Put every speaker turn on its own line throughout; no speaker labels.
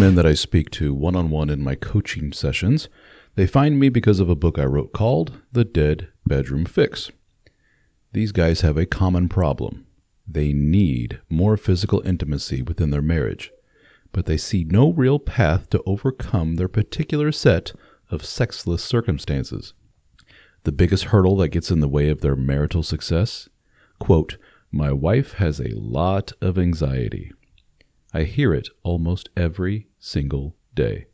Men that I speak to one on one in my coaching sessions, they find me because of a book I wrote called The Dead Bedroom Fix. These guys have a common problem. They need more physical intimacy within their marriage, but they see no real path to overcome their particular set of sexless circumstances. The biggest hurdle that gets in the way of their marital success? Quote, My wife has a lot of anxiety. I hear it almost every single day.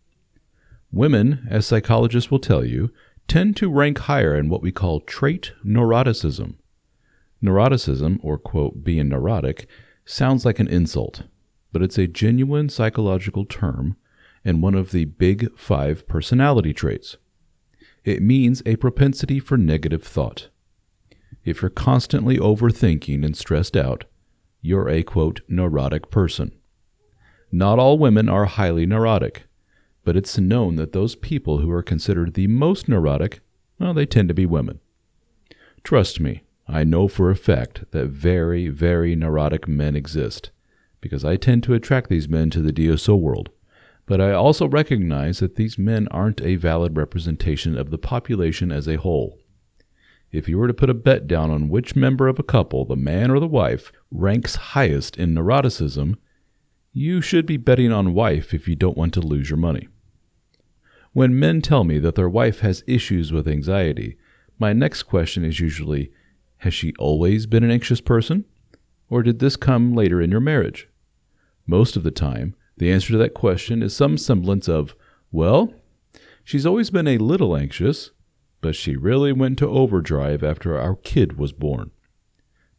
Women, as psychologists will tell you, tend to rank higher in what we call trait neuroticism. Neuroticism, or quote, being neurotic, sounds like an insult, but it's a genuine psychological term and one of the big five personality traits. It means a propensity for negative thought. If you're constantly overthinking and stressed out, you're a quote, neurotic person. Not all women are highly neurotic, but it's known that those people who are considered the most neurotic, well, they tend to be women. Trust me, I know for a fact that very, very neurotic men exist, because I tend to attract these men to the DSO world. But I also recognize that these men aren't a valid representation of the population as a whole. If you were to put a bet down on which member of a couple, the man or the wife, ranks highest in neuroticism, you should be betting on wife if you don't want to lose your money. When men tell me that their wife has issues with anxiety, my next question is usually Has she always been an anxious person? Or did this come later in your marriage? Most of the time, the answer to that question is some semblance of, Well, she's always been a little anxious, but she really went to overdrive after our kid was born.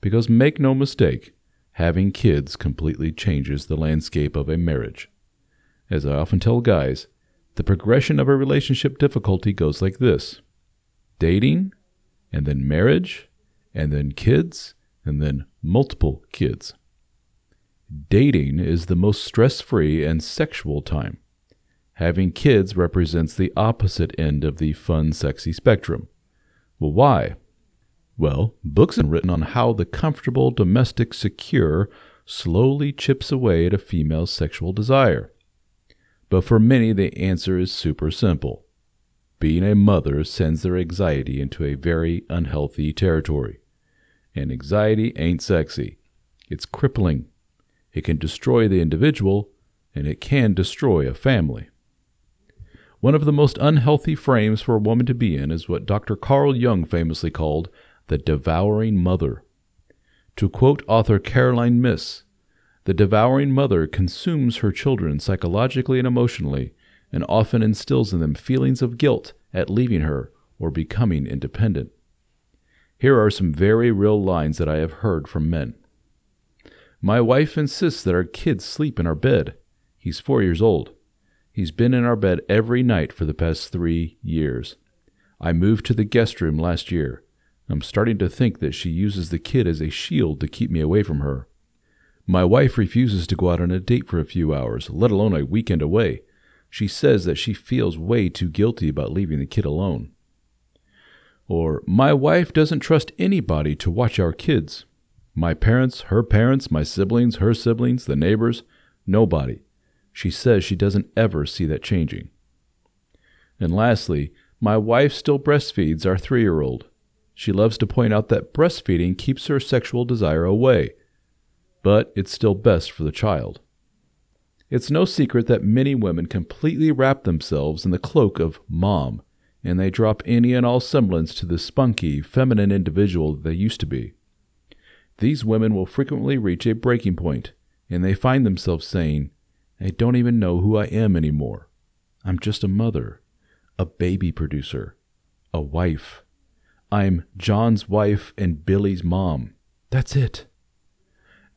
Because make no mistake, having kids completely changes the landscape of a marriage. As I often tell guys, the progression of a relationship difficulty goes like this dating, and then marriage, and then kids, and then multiple kids. Dating is the most stress free and sexual time. Having kids represents the opposite end of the fun, sexy spectrum. Well, why? Well, books have been written on how the comfortable domestic secure slowly chips away at a female's sexual desire. But for many, the answer is super simple. Being a mother sends their anxiety into a very unhealthy territory. And anxiety ain't sexy. It's crippling. It can destroy the individual, and it can destroy a family. One of the most unhealthy frames for a woman to be in is what Dr. Carl Jung famously called the devouring mother. To quote author Caroline Myss, the devouring mother consumes her children psychologically and emotionally, and often instills in them feelings of guilt at leaving her or becoming independent. Here are some very real lines that I have heard from men. My wife insists that our kids sleep in our bed. He's four years old. He's been in our bed every night for the past three years. I moved to the guest room last year. I'm starting to think that she uses the kid as a shield to keep me away from her. My wife refuses to go out on a date for a few hours, let alone a weekend away. She says that she feels way too guilty about leaving the kid alone. Or, my wife doesn't trust anybody to watch our kids. My parents, her parents, my siblings, her siblings, the neighbors, nobody. She says she doesn't ever see that changing. And lastly, my wife still breastfeeds our three year old. She loves to point out that breastfeeding keeps her sexual desire away, but it's still best for the child. It's no secret that many women completely wrap themselves in the cloak of mom, and they drop any and all semblance to the spunky, feminine individual they used to be. These women will frequently reach a breaking point, and they find themselves saying, I don't even know who I am anymore. I'm just a mother, a baby producer, a wife. I'm John's wife and Billy's mom. That's it.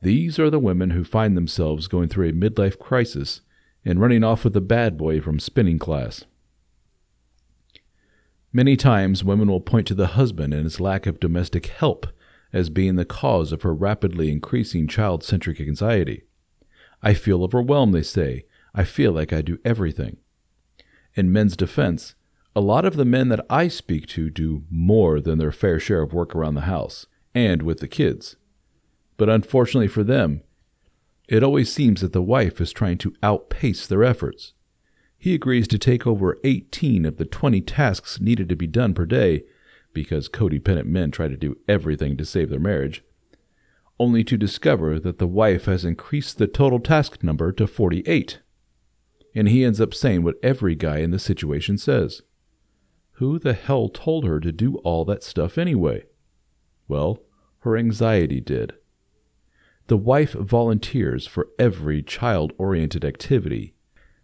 These are the women who find themselves going through a midlife crisis and running off with the bad boy from spinning class. Many times, women will point to the husband and his lack of domestic help as being the cause of her rapidly increasing child centric anxiety. I feel overwhelmed, they say. I feel like I do everything. In men's defense, a lot of the men that I speak to do more than their fair share of work around the house and with the kids. But unfortunately for them, it always seems that the wife is trying to outpace their efforts. He agrees to take over 18 of the 20 tasks needed to be done per day because codependent men try to do everything to save their marriage, only to discover that the wife has increased the total task number to 48. And he ends up saying what every guy in the situation says. Who the hell told her to do all that stuff anyway? Well, her anxiety did. The wife volunteers for every child oriented activity.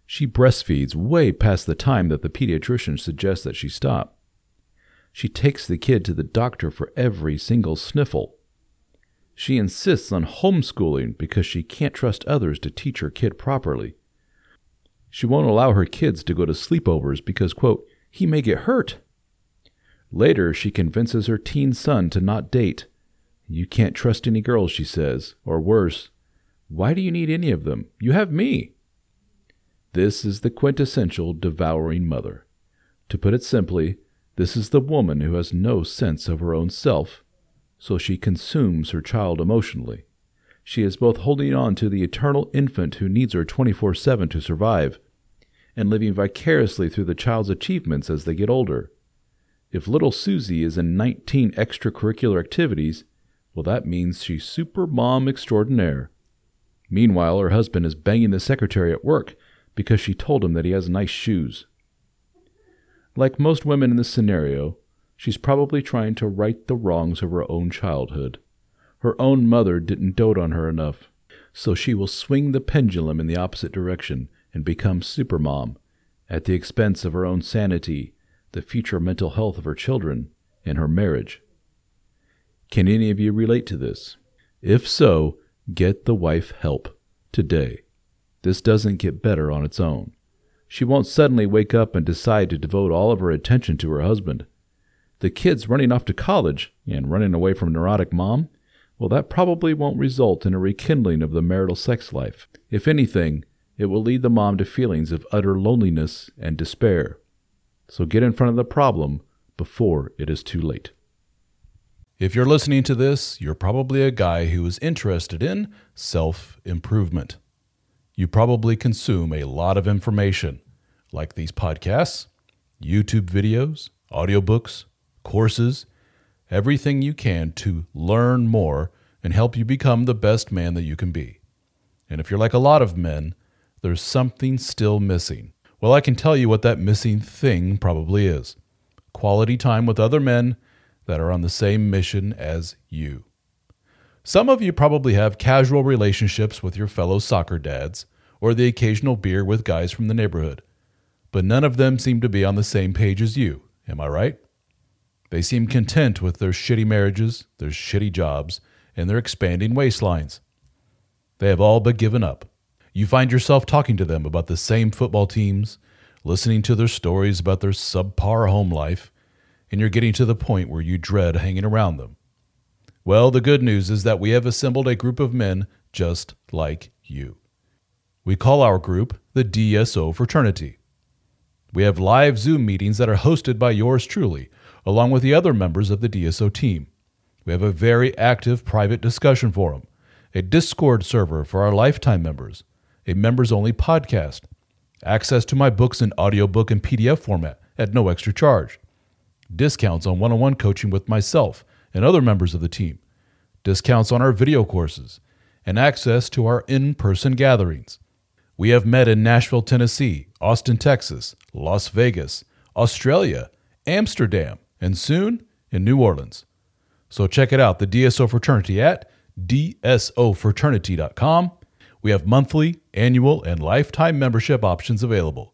She breastfeeds way past the time that the pediatrician suggests that she stop. She takes the kid to the doctor for every single sniffle. She insists on homeschooling because she can't trust others to teach her kid properly. She won't allow her kids to go to sleepovers because, quote, he may get hurt. Later, she convinces her teen son to not date you can't trust any girls, she says, or worse, why do you need any of them? You have me. This is the quintessential devouring mother. To put it simply, this is the woman who has no sense of her own self, so she consumes her child emotionally. She is both holding on to the eternal infant who needs her 24 7 to survive, and living vicariously through the child's achievements as they get older. If little Susie is in 19 extracurricular activities, well, that means she's super mom extraordinaire. Meanwhile, her husband is banging the secretary at work because she told him that he has nice shoes. Like most women in this scenario, she's probably trying to right the wrongs of her own childhood. Her own mother didn't dote on her enough, so she will swing the pendulum in the opposite direction and become supermom at the expense of her own sanity, the future mental health of her children, and her marriage. Can any of you relate to this? If so, get the wife help today. This doesn't get better on its own. She won't suddenly wake up and decide to devote all of her attention to her husband. The kids running off to college and running away from neurotic mom, well, that probably won't result in a rekindling of the marital sex life. If anything, it will lead the mom to feelings of utter loneliness and despair. So get in front of the problem before it is too late. If you're listening to this, you're probably a guy who is interested in self improvement. You probably consume a lot of information, like these podcasts, YouTube videos, audiobooks, courses, everything you can to learn more and help you become the best man that you can be. And if you're like a lot of men, there's something still missing. Well, I can tell you what that missing thing probably is quality time with other men that are on the same mission as you. Some of you probably have casual relationships with your fellow soccer dads or the occasional beer with guys from the neighborhood, but none of them seem to be on the same page as you. Am I right? They seem content with their shitty marriages, their shitty jobs, and their expanding waistlines. They have all but given up. You find yourself talking to them about the same football teams, listening to their stories about their subpar home life, and you're getting to the point where you dread hanging around them. Well, the good news is that we have assembled a group of men just like you. We call our group the DSO Fraternity. We have live Zoom meetings that are hosted by yours truly, along with the other members of the DSO team. We have a very active private discussion forum, a Discord server for our lifetime members, a members only podcast, access to my books in audiobook and PDF format at no extra charge, discounts on one on one coaching with myself and other members of the team, discounts on our video courses, and access to our in person gatherings. We have met in Nashville, Tennessee, Austin, Texas, Las Vegas, Australia, Amsterdam, and soon in New Orleans. So check it out, the DSO Fraternity at dsofraternity.com. We have monthly, annual, and lifetime membership options available.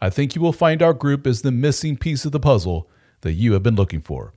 I think you will find our group is the missing piece of the puzzle that you have been looking for.